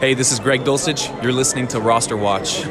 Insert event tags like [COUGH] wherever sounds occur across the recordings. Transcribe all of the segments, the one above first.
Hey, this is Greg Dulcich. You're listening to Roster Watch.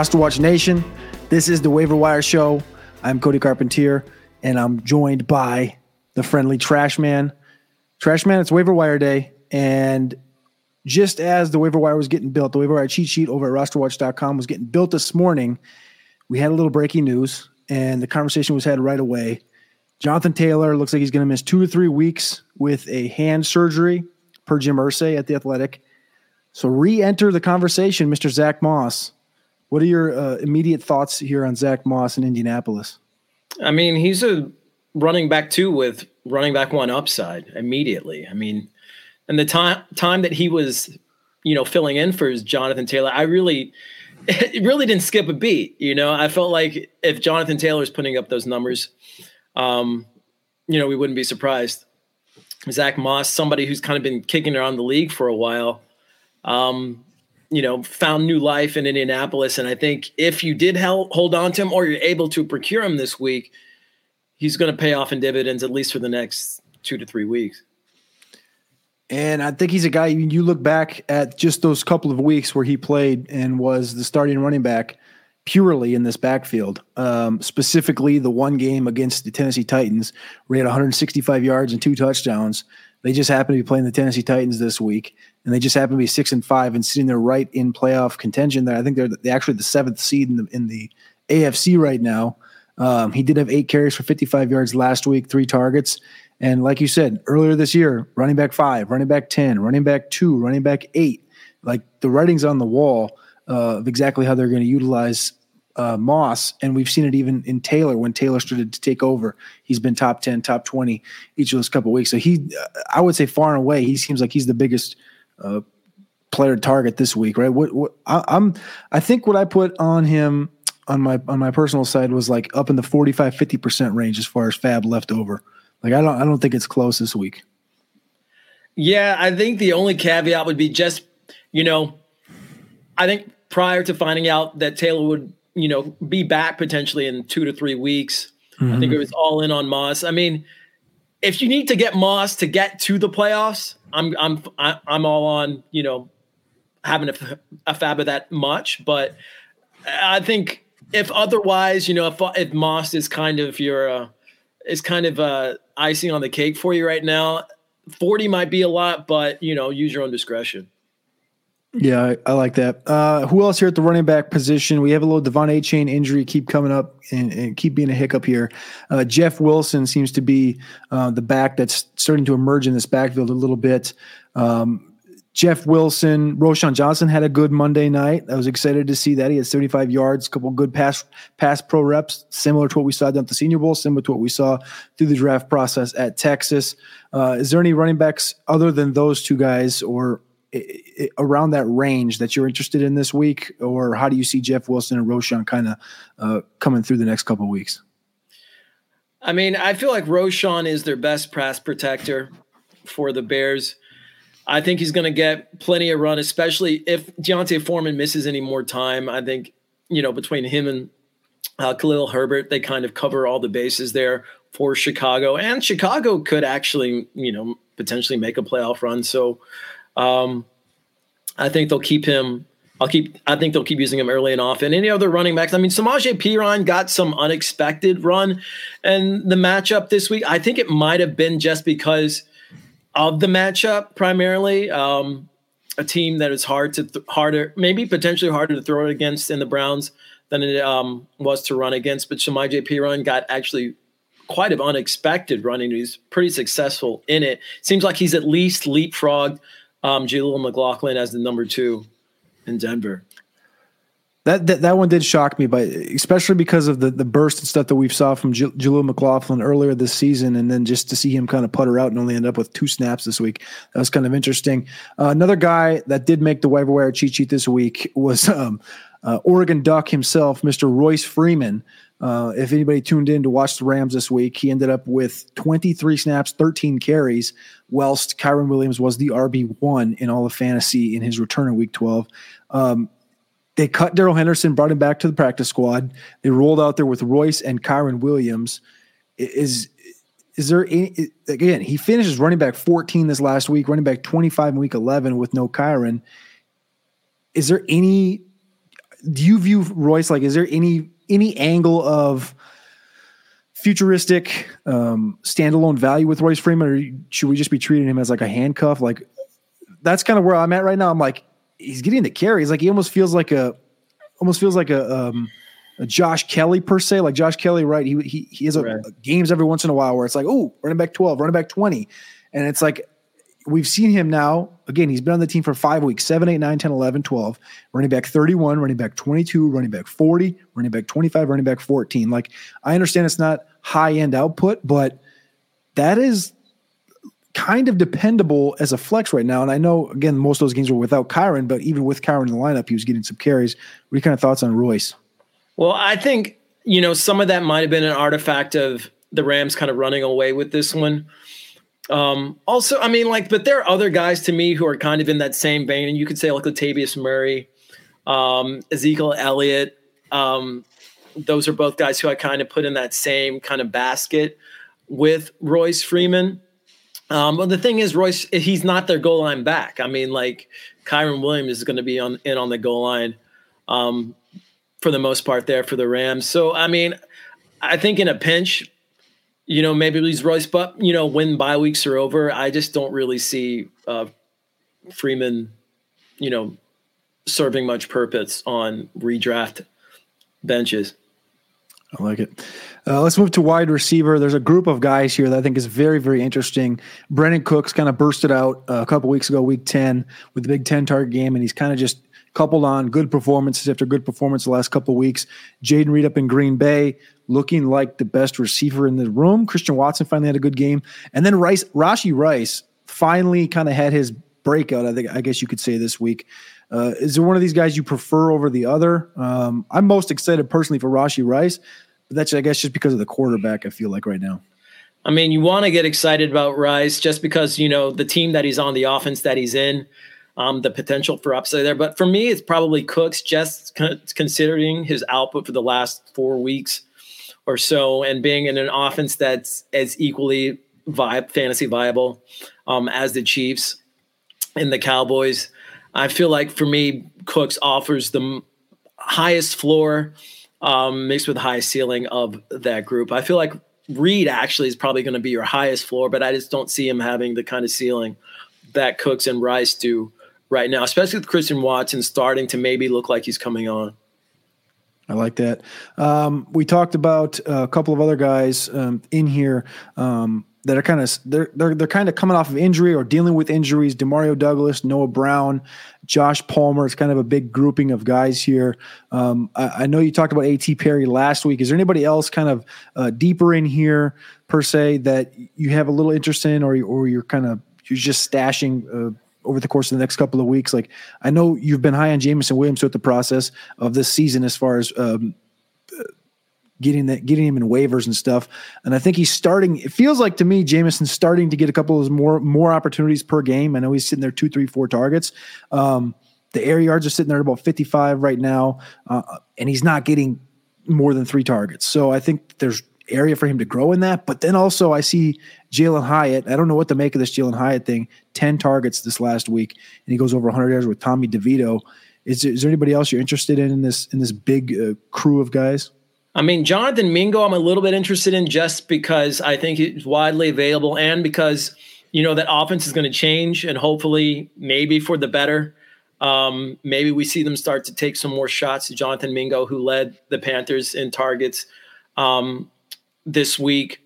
Roster Watch Nation, this is the Waiver Wire Show. I'm Cody Carpentier, and I'm joined by the friendly Trash Man. Trash Man, it's Waiver Wire Day, and just as the Waiver Wire was getting built, the Waiver Wire cheat sheet over at rosterwatch.com was getting built this morning. We had a little breaking news, and the conversation was had right away. Jonathan Taylor looks like he's going to miss two to three weeks with a hand surgery, per Jim Irsay at the Athletic. So re-enter the conversation, Mr. Zack Moss. What are your uh, immediate thoughts here on Zack Moss in Indianapolis? I mean, he's a running back two with running back one upside immediately. I mean, and the time time that he was, you know, filling in for Jonathan Taylor, I really, [LAUGHS] it really didn't skip a beat. You know, I felt like if Jonathan Taylor is putting up those numbers, um, you know, we wouldn't be surprised. Zack Moss, somebody who's kind of been kicking around the league for a while. Um, you know, found new life in Indianapolis. And I think if you did help hold on to him or you're able to procure him this week, he's going to pay off in dividends at least for the next two to three weeks. And I think he's a guy you look back at just those couple of weeks where he played and was the starting running back purely in this backfield. Um, specifically, the one game against the Tennessee Titans, where he had 165 yards and two touchdowns. They just happen to be playing the Tennessee Titans this week and they just happen to be six and five and sitting there right in playoff contention. There, I think they're, they're actually the seventh seed in the in the AFC right now. Um, he did have eight carries for 55 yards last week, three targets, and like you said earlier this year, running back five, running back ten, running back two, running back eight. Like the writing's on the wall uh, of exactly how they're going to utilize uh, Moss, and we've seen it even in Taylor when Taylor started to take over. He's been top ten, top twenty each of those couple of weeks. So he, I would say, far and away, he seems like he's the biggest uh, player target this week, right? What, what I, I'm, I think what I put on him on my on my personal side was like up in the 45 50% range as far as fab left over. Like I don't I don't think it's close this week. Yeah, I think the only caveat would be just, you know, I think prior to finding out that Taylor would, you know, be back potentially in 2 to 3 weeks, mm-hmm. I think it was all in on Moss. I mean, if you need to get Moss to get to the playoffs, I'm I'm I'm all on you know having a, a fab of that much, but I think if otherwise, you know, if if Moss is kind of your uh, is kind of uh, icing on the cake for you right now, forty might be a lot, but you know, use your own discretion. Yeah, I, I like that. Uh, who else here at the running back position? We have a little De'Von Achane injury keep coming up and, and keep being a hiccup here. Uh, Jeff Wilson seems to be uh, the back that's starting to emerge in this backfield a little bit. Um, Jeff Wilson, Roschon Johnson had a good Monday night. I was excited to see that he had 75 yards, a couple good pass pass pro reps, similar to what we saw down at the Senior Bowl, similar to what we saw through the draft process at Texas. Uh, is there any running backs other than those two guys, or around that range that you're interested in this week, or how do you see Jeff Wilson and Roschon kind of uh, coming through the next couple weeks? I mean, I feel like Roschon is their best pass protector for the Bears. I think he's going to get plenty of run, especially if D'Onta Foreman misses any more time. I think you know between him and uh, Khalil Herbert, they kind of cover all the bases there for Chicago, and Chicago could actually you know potentially make a playoff run. So um, I think they'll keep him. I'll keep. I think they'll keep using him early and often. Any other running backs? I mean, Samaje Perine got some unexpected run, and the matchup this week. I think it might have been just because of the matchup primarily. Um, a team that is hard to th- harder, maybe potentially harder to throw it against in the Browns than it um, was to run against. But Samaje Perine got actually quite of unexpected running. He's pretty successful in it. Seems like he's at least leapfrogged um, McLaughlin as the number two in Denver. That, that that one did shock me, but especially because of the the burst and stuff that we saw from J- Jaleel McLaughlin earlier this season, and then just to see him kind of putter out and only end up with two snaps this week, that was kind of interesting. Uh, another guy that did make the waiver wire cheat sheet this week was um, uh, Oregon Duck himself, Mr. Royce Freeman. Uh, if anybody tuned in to watch the Rams this week, he ended up with 23 snaps, 13 carries, whilst Kyren Williams was the RB1 in all of fantasy in his return in week 12. Um, they cut Darrell Henderson, brought him back to the practice squad. They rolled out there with Royce and Kyren Williams. Is is there any, again? He finishes running back 14 this last week, running back 25 in week 11 with no Kyren. Is there any? Do you view Royce like? Is there any any angle of futuristic um, standalone value with Royce Freeman, or should we just be treating him as like a handcuff? Like that's kind of where I'm at right now. I'm like, he's getting the carries. Like he almost feels like a almost feels like a um a Josh Kelley per se. Like Josh Kelley, right? He he he has a, right. games every once in a while where it's like, oh, running back 12, running back 20. And it's like we've seen him now. Again, he's been on the team for five weeks 7, 8, 9, 10, 11, 12, running back 31, running back 22, running back 40, running back 25, running back 14. Like, I understand it's not high end output, but that is kind of dependable as a flex right now. And I know, again, most of those games were without Kyren, but even with Kyren in the lineup, he was getting some carries. What are your kind of thoughts on Royce? Well, I think, you know, some of that might have been an artifact of the Rams kind of running away with this one. Um, also, I mean, like, but there are other guys to me who are kind of in that same vein. And you could say, like, Latavius Murray, um, Ezekiel Elliott. Um, those are both guys who I kind of put in that same kind of basket with Royce Freeman. Um, but the thing is, Royce, he's not their goal line back. I mean, like Kyren Williams is going to be on in on the goal line um, for the most part there for the Rams. So, I mean, I think in a pinch, you know, maybe lose Royce, but you know, when bye weeks are over, I just don't really see uh, Freeman, you know, serving much purpose on redraft benches. I like it. Uh, let's move to wide receiver. There's a group of guys here that I think is very, very interesting. Brandin Cooks kind of bursted out uh, a couple weeks ago, week 10, with the Big 10 target game, and he's kind of just coupled on good performances after good performance the last couple weeks. Jayden Reed up in Green Bay, looking like the best receiver in the room. Christian Watson finally had a good game. And then Rice, Rashee Rice finally kind of had his breakout, I think I guess you could say this week. Uh, is there one of these guys you prefer over the other? Um, I'm most excited personally for Rashee Rice, but that's I guess just because of the quarterback. I feel like right now. I mean, you want to get excited about Rice just because you know the team that he's on, the offense that he's in, um, the potential for upside there. But for me, it's probably Cooks, just con- considering his output for the last four weeks or so, and being in an offense that's as equally vi- fantasy viable um, as the Chiefs and the Cowboys. I feel like for me, Cooks offers the highest floor um, mixed with highest ceiling of that group. I feel like Reed actually is probably going to be your highest floor, but I just don't see him having the kind of ceiling that Cooks and Rice do right now, especially with Christian Watson starting to maybe look like he's coming on. I like that. Um, we talked about a couple of other guys um, in here. Um, that are kind of they're they're they're kind of coming off of injury or dealing with injuries. Demario Douglas, Noah Brown, Josh Palmer. It's kind of a big grouping of guys here. Um, I, I, know you talked about A.T. Perry last week. Is there anybody else kind of uh, deeper in here per se that you have a little interest in, or or you're kind of you're just stashing? Uh, over the course of the next couple of weeks, like I know you've been high on Jameson Williams throughout the process of this season, as far as um, getting that getting him in waivers and stuff. And I think he's starting. It feels like to me, Jameson's starting to get a couple of more more opportunities per game. I know he's sitting there two, three, four targets. Um, the air yards are sitting there about 55 right now, uh, and he's not getting more than three targets. So I think there's area for him to grow in that. But then also I see Jalin Hyatt. I don't know what to make of this Jalin Hyatt thing. 10 targets this last week, and he goes over 100 yards with Tommy DeVito. Is, is there anybody else you're interested in in this in this big uh, crew of guys? I mean, Jonathan Mingo, I'm a little bit interested in just because I think he's widely available and because, you know, that offense is going to change and hopefully maybe for the better. Um, maybe we see them start to take some more shots to Jonathan Mingo, who led the Panthers in targets um, this week.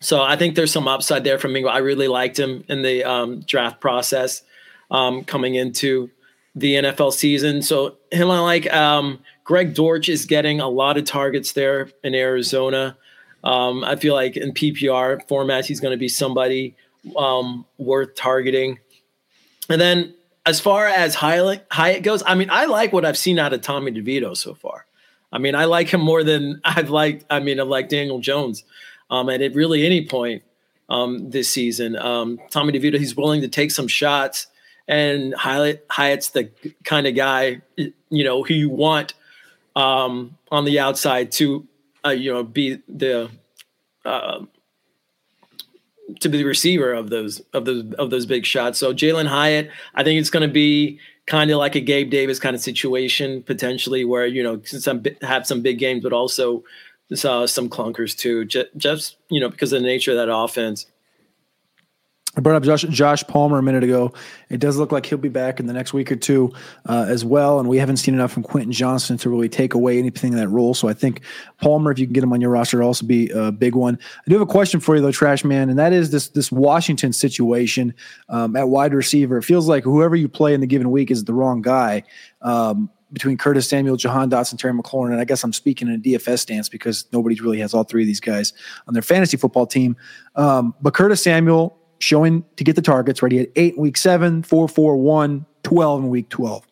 So I think there's some upside there from Mingo. I really liked him in the um, draft process um, coming into the NFL season. So him, I like. Um, Greg Dortch is getting a lot of targets there in Arizona. Um, I feel like in PPR formats, he's going to be somebody um, worth targeting. And then as far as Hyatt, Hyatt goes, I mean, I like what I've seen out of Tommy DeVito so far. I mean, I like him more than [LAUGHS] I've liked. I mean, I like Daniel Jones. Um, and at really any point um, this season, um, Tommy DeVito, he's willing to take some shots. And Hyatt, Hyatt's the kind of guy, you know, who you want um, on the outside to, uh, you know, be the uh, to be the receiver of those of those of those big shots. So Jalin Hyatt, I think it's going to be kind of like a Gabe Davis kind of situation potentially, where you know some have some big games, but also uh, some clunkers too. Just you know because of the nature of that offense. I brought up Josh, Josh, Palmer a minute ago. It does look like he'll be back in the next week or two uh, as well. And we haven't seen enough from Quentin Johnston to really take away anything in that role. So I think Palmer, if you can get him on your roster, also be a big one. I do have a question for you though, Trash Man, and that is this this Washington situation um, at wide receiver. It feels like whoever you play in the given week is the wrong guy. Um, between Curtis Samuel, Jahan Dotson, Terry McLaurin, and I guess I'm speaking in a DFS stance because nobody really has all three of these guys on their fantasy football team. Um, but Curtis Samuel showing to get the targets, right? He had eight in week seven, four, four, one, 12 in week 12,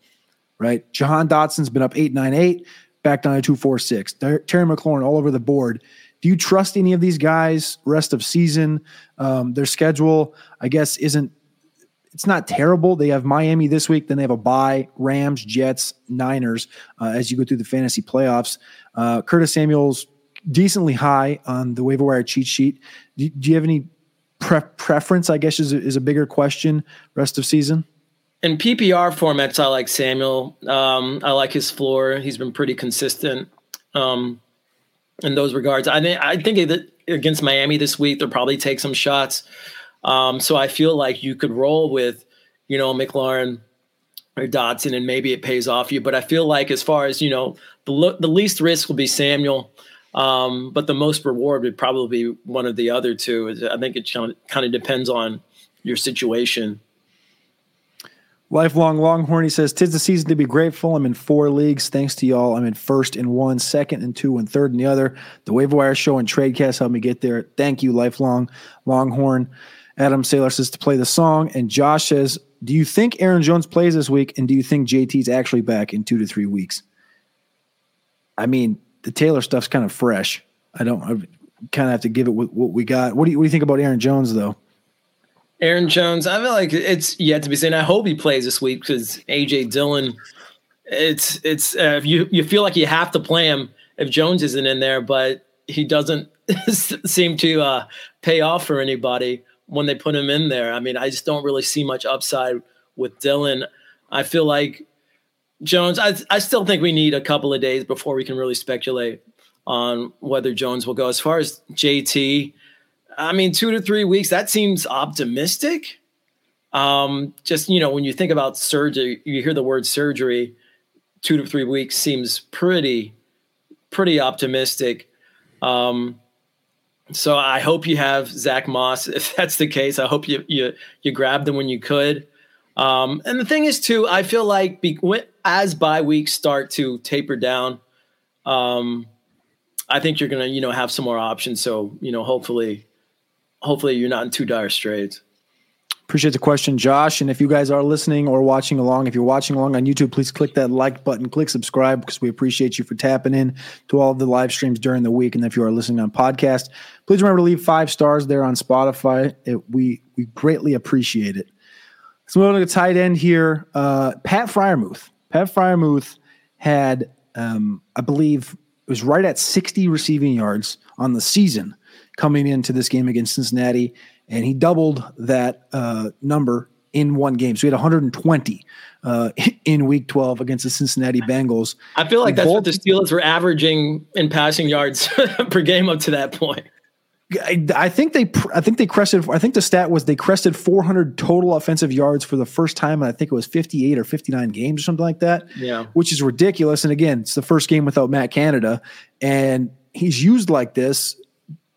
right? Jahan Dotson's been up eight, nine, eight, back down to two, four, six. Terry McLaurin all over the board. Do you trust any of these guys rest of season? Um, their schedule, I guess, isn't it's not terrible. They have Miami this week, then they have a bye, Rams, Jets, Niners uh, as you go through the fantasy playoffs. Uh, Curtis Samuel's decently high on the waiver wire cheat sheet. Do, do you have any pre- preference, I guess, is a, is a bigger question rest of season? In PPR formats, I like Samuel. Um, I like his floor. He's been pretty consistent um, in those regards. I think I think that against Miami this week, they'll probably take some shots. Um, so I feel like you could roll with, you know, McLaurin or Dotson, and maybe it pays off you. But I feel like as far as you know, the the least risk will be Samuel. Um, but the most reward would probably be one of the other two. I think it kind of depends on your situation. Lifelong Longhorn, he says, Tis the season to be grateful. I'm in four leagues. Thanks to y'all. I'm in first in one, second in two, and third in the other. The waiver wire show and Tradecast helped me get there. Thank you, Lifelong Longhorn. Adam Saylor says to play the song. And Josh says, Do you think Aaron Jones plays this week? And do you think JT's actually back in two to three weeks? I mean, the Taylor stuff's kind of fresh. I don't. I kind of have to give it what, what we got. What do you What do you think about Aaron Jones though? Aaron Jones, I feel like it's yet to be seen. I hope he plays this week because AJ Dillon. It's it's uh, you you feel like you have to play him if Jones isn't in there, but he doesn't [LAUGHS] seem to uh, pay off for anybody when they put him in there. I mean, I just don't really see much upside with Dillon. I feel like Jones, I, I still think we need a couple of days before we can really speculate on whether Jones will go. As far as JT, I mean, two to three weeks, that seems optimistic. Um, just, you know, when you think about surgery, you hear the word surgery, two to three weeks seems pretty, pretty optimistic. Um, so I hope you have Zack Moss. If that's the case, I hope you you you grabbed them when you could. Um, and the thing is, too, I feel like be, as bye weeks start to taper down, um, I think you're gonna, you know, have some more options. So, you know, hopefully, hopefully you're not in too dire straits. Appreciate the question, Josh. And if you guys are listening or watching along, if you're watching along on YouTube, please click that like button, click subscribe because we appreciate you for tapping in to all of the live streams during the week. And if you are listening on podcast, please remember to leave five stars there on Spotify. It, we we greatly appreciate it. So we're going to tight end here. Uh, Pat Freiermuth. Pat Freiermuth had, um, I believe, it was right at 60 receiving yards on the season coming into this game against Cincinnati, and he doubled that uh, number in one game. So he had 120 uh, [LAUGHS] in Week 12 against the Cincinnati Bengals. I feel like that's what the Steelers were averaging in passing yards [LAUGHS] per game up to that point. I, I think they I think they crested I think the stat was they crested 400 total offensive yards for the first time and I think it was 58 or 59 games or something like that. Yeah. Which is ridiculous and again, it's the first game without Matt Canada and he's used like this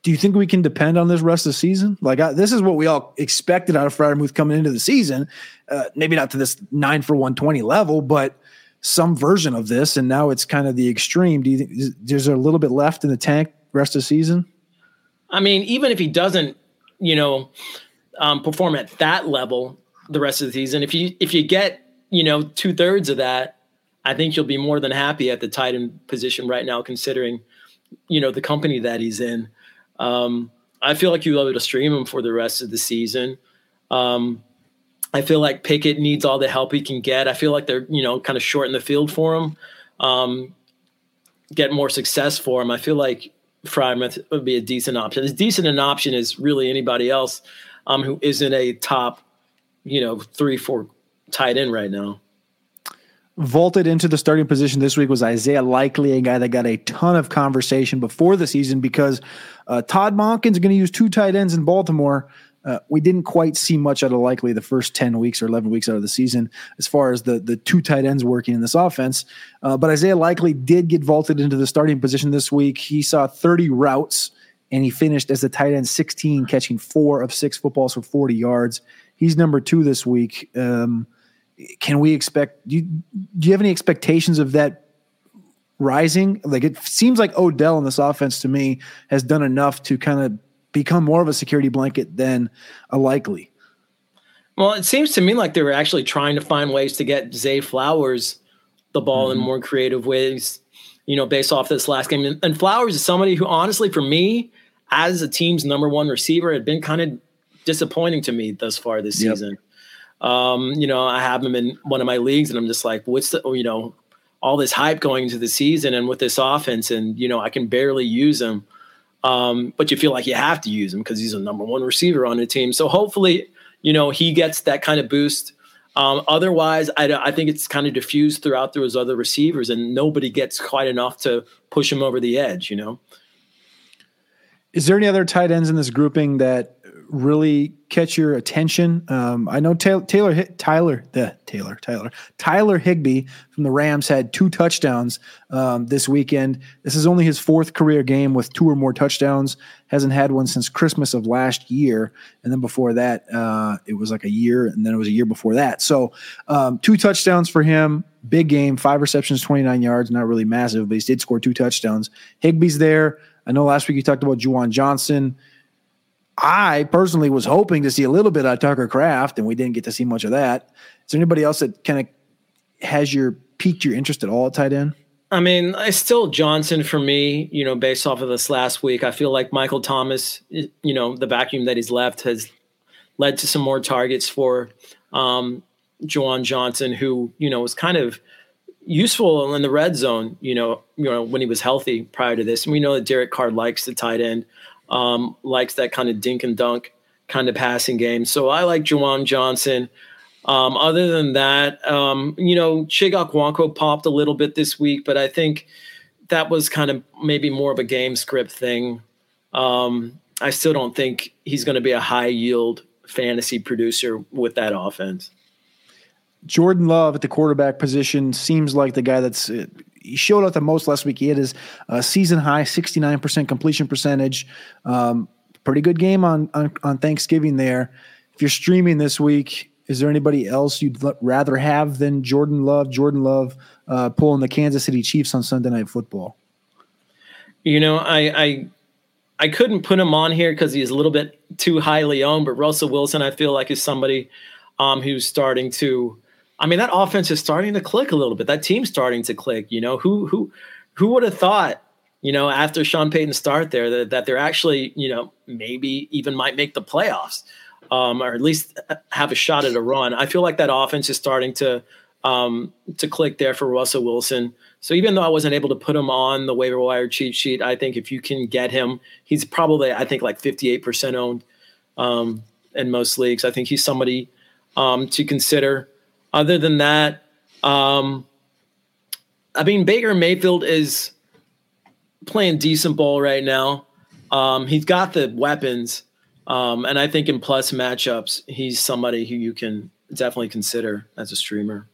do you think we can depend on this rest of the season? Like I, this is what we all expected out of Freiermuth coming into the season. Uh, maybe not to this nine for one twenty level, but some version of this. And now it's kind of the extreme. Do you think there's a little bit left in the tank rest of the season? I mean, even if he doesn't, you know, um, perform at that level the rest of the season, if you if you get you know two thirds of that, I think you'll be more than happy at the tight end position right now, considering you know the company that he's in. Um, I feel like you'll be able to stream him for the rest of the season. Um, I feel like Pickett needs all the help he can get. I feel like they're you know kind of short in the field for him. Um, get more success for him. I feel like Freiermuth would be a decent option. As decent an option as really anybody else um, who isn't a top, you know, three four tight end right now vaulted into the starting position this week was Isaiah Likely, a guy that got a ton of conversation before the season because uh, Todd Monken's going to use two tight ends in Baltimore. Uh, we didn't quite see much out of Likely the first 10 weeks or 11 weeks out of the season as far as the, the two tight ends working in this offense. Uh, but Isaiah Likely did get vaulted into the starting position this week. He saw 30 routes and he finished as the tight end 16, catching four of six footballs for 40 yards. He's number two this week. Um, can we expect? Do you, do you have any expectations of that rising? Like it seems like Odell in this offense to me has done enough to kind of become more of a security blanket than a likely. Well, it seems to me like they were actually trying to find ways to get Zay Flowers the ball mm-hmm. in more creative ways, you know, based off this last game. And Flowers is somebody who, honestly, for me, as a team's number one receiver, had been kind of disappointing to me thus far this yep. season. Um, you know, I have him in one of my leagues, and I'm just like, what's the, you know, all this hype going into the season and with this offense, and you know, I can barely use him. Um, but you feel like you have to use him because he's a number one receiver on the team. So hopefully, you know, he gets that kind of boost. Um, otherwise, I, I think it's kind of diffused throughout those other receivers, and nobody gets quite enough to push him over the edge. You know. Is there any other tight ends in this grouping that really catch your attention? Um, I know Taylor, Taylor, Tyler, the Taylor, Tyler, Tyler Higbee from the Rams had two touchdowns um, this weekend. This is only his fourth career game with two or more touchdowns. Hasn't had one since Christmas of last year, and then before that, uh, it was like a year, and then it was a year before that. So, um, two touchdowns for him. Big game, five receptions, twenty nine yards. Not really massive, but he did score two touchdowns. Higbee's there. I know last week you talked about Juwan Johnson. I personally was hoping to see a little bit of Tucker Kraft, and we didn't get to see much of that. Is there anybody else that kind of has your piqued your interest at all at tight end? I mean, it's still Johnson for me, you know, based off of this last week. I feel like Michael Thomas, you know, the vacuum that he's left has led to some more targets for um, Juwan Johnson, who, you know, was kind of useful in the red zone, you know, you know, when he was healthy prior to this. And we know that Derek Carr likes the tight end um, likes that kind of dink and dunk kind of passing game. So I like Juwan Johnson. Um, other than that, um, you know, Chig Okonkwo popped a little bit this week, but I think that was kind of maybe more of a game script thing. Um, I still don't think he's going to be a high yield fantasy producer with that offense. Jordan Love at the quarterback position seems like the guy that's uh, he showed up the most last week. He had his uh, season high 69% completion percentage. Um, pretty good game on, on, on Thanksgiving there. If you're streaming this week, is there anybody else you'd rather have than Jordan Love? Jordan Love uh, pulling the Kansas City Chiefs on Sunday Night Football. You know, I I, I couldn't put him on here because he's a little bit too highly owned. But Russell Wilson, I feel like is somebody um, who's starting to I mean, that offense is starting to click a little bit. That team's starting to click. You know, who who who would have thought, you know, after Sean Payton start there that, that they're actually, you know, maybe even might make the playoffs, um, or at least have a shot at a run. I feel like that offense is starting to um, to click there for Russell Wilson. So even though I wasn't able to put him on the waiver wire cheat sheet, I think if you can get him, he's probably I think like 58% owned um, in most leagues. I think he's somebody um, to consider. Other than that, um, I mean, Baker Mayfield is playing decent ball right now. Um, he's got the weapons, um, and I think in plus matchups, he's somebody who you can definitely consider as a streamer.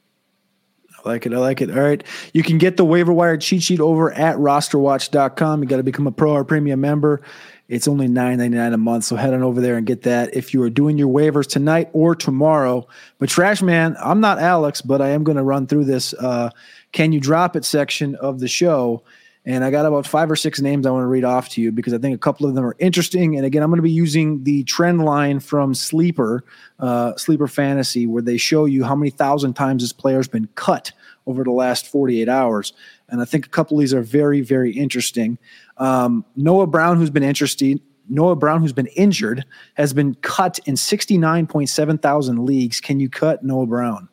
I like it. I like it. All right. You can get the waiver wire cheat sheet over at rosterwatch.com. You got to become a pro or premium member. It's only $9.99 a month. So head on over there and get that if you are doing your waivers tonight or tomorrow. But Trash Man, I'm not Alex, but I am going to run through this uh, can you drop it section of the show. And I got about five or six names I want to read off to you because I think a couple of them are interesting. And again, I'm going to be using the trend line from Sleeper, uh, Sleeper Fantasy, where they show you how many thousand times this player's been cut over the last 48 hours. And I think a couple of these are very, very interesting. Um, Noah Brown, who's been interested, Noah Brown, who's been injured, has been cut in 69.7 thousand leagues. Can you cut Noah Brown?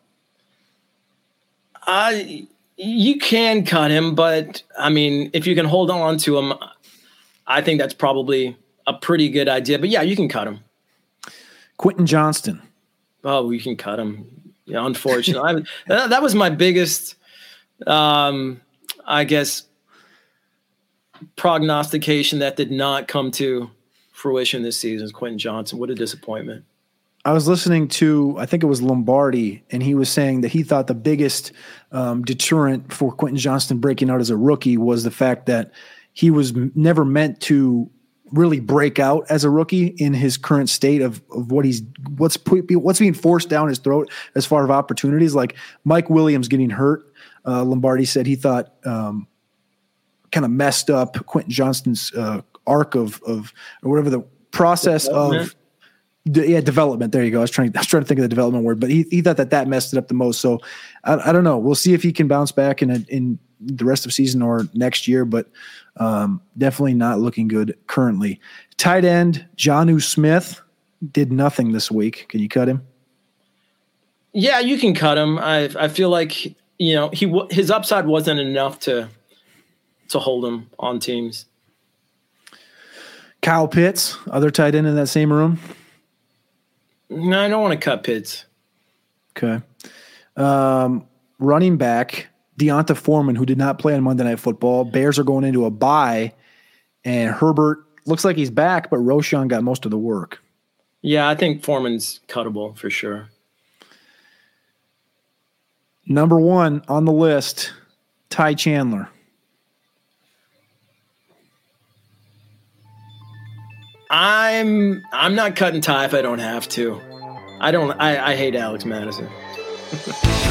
I you can cut him, but I mean, if you can hold on to him, I think that's probably a pretty good idea. But yeah, you can cut him. Quentin Johnston. Oh, you can cut him. Yeah, unfortunately, [LAUGHS] that, that was my biggest, um, I guess, prognostication that did not come to fruition this season. Is Quentin Johnston. What a disappointment. I was listening to, I think it was Lombardi, and he was saying that he thought the biggest um, deterrent for Quentin Johnston breaking out as a rookie was the fact that he was never meant to really break out as a rookie in his current state of, of what he's what's what's being forced down his throat as far as opportunities. Like Mike Williams getting hurt, uh, Lombardi said he thought um, kind of messed up Quentin Johnston's uh, arc of of or whatever the process of yeah, development. There you go. I was trying. I was trying to think of the development word, but he, he thought that that messed it up the most. So I, I don't know. We'll see if he can bounce back in a, in the rest of season or next year, but um, definitely not looking good currently. Tight end Jonnu Smith did nothing this week. Can you cut him? Yeah, you can cut him. I I feel like you know he his upside wasn't enough to to hold him on teams. Kyle Pitts, other tight end in that same room. No, I don't want to cut Pitts. Okay. Um, running back D'Onta Foreman, who did not play on Monday Night Football. Bears are going into a bye, and Herbert looks like he's back, but Roschon got most of the work. Yeah, I think Foreman's cuttable for sure. Number one on the list, Ty Chandler. I'm I'm not cutting Ty if I don't have to. I don't. I, I hate Alex Mattison. [LAUGHS]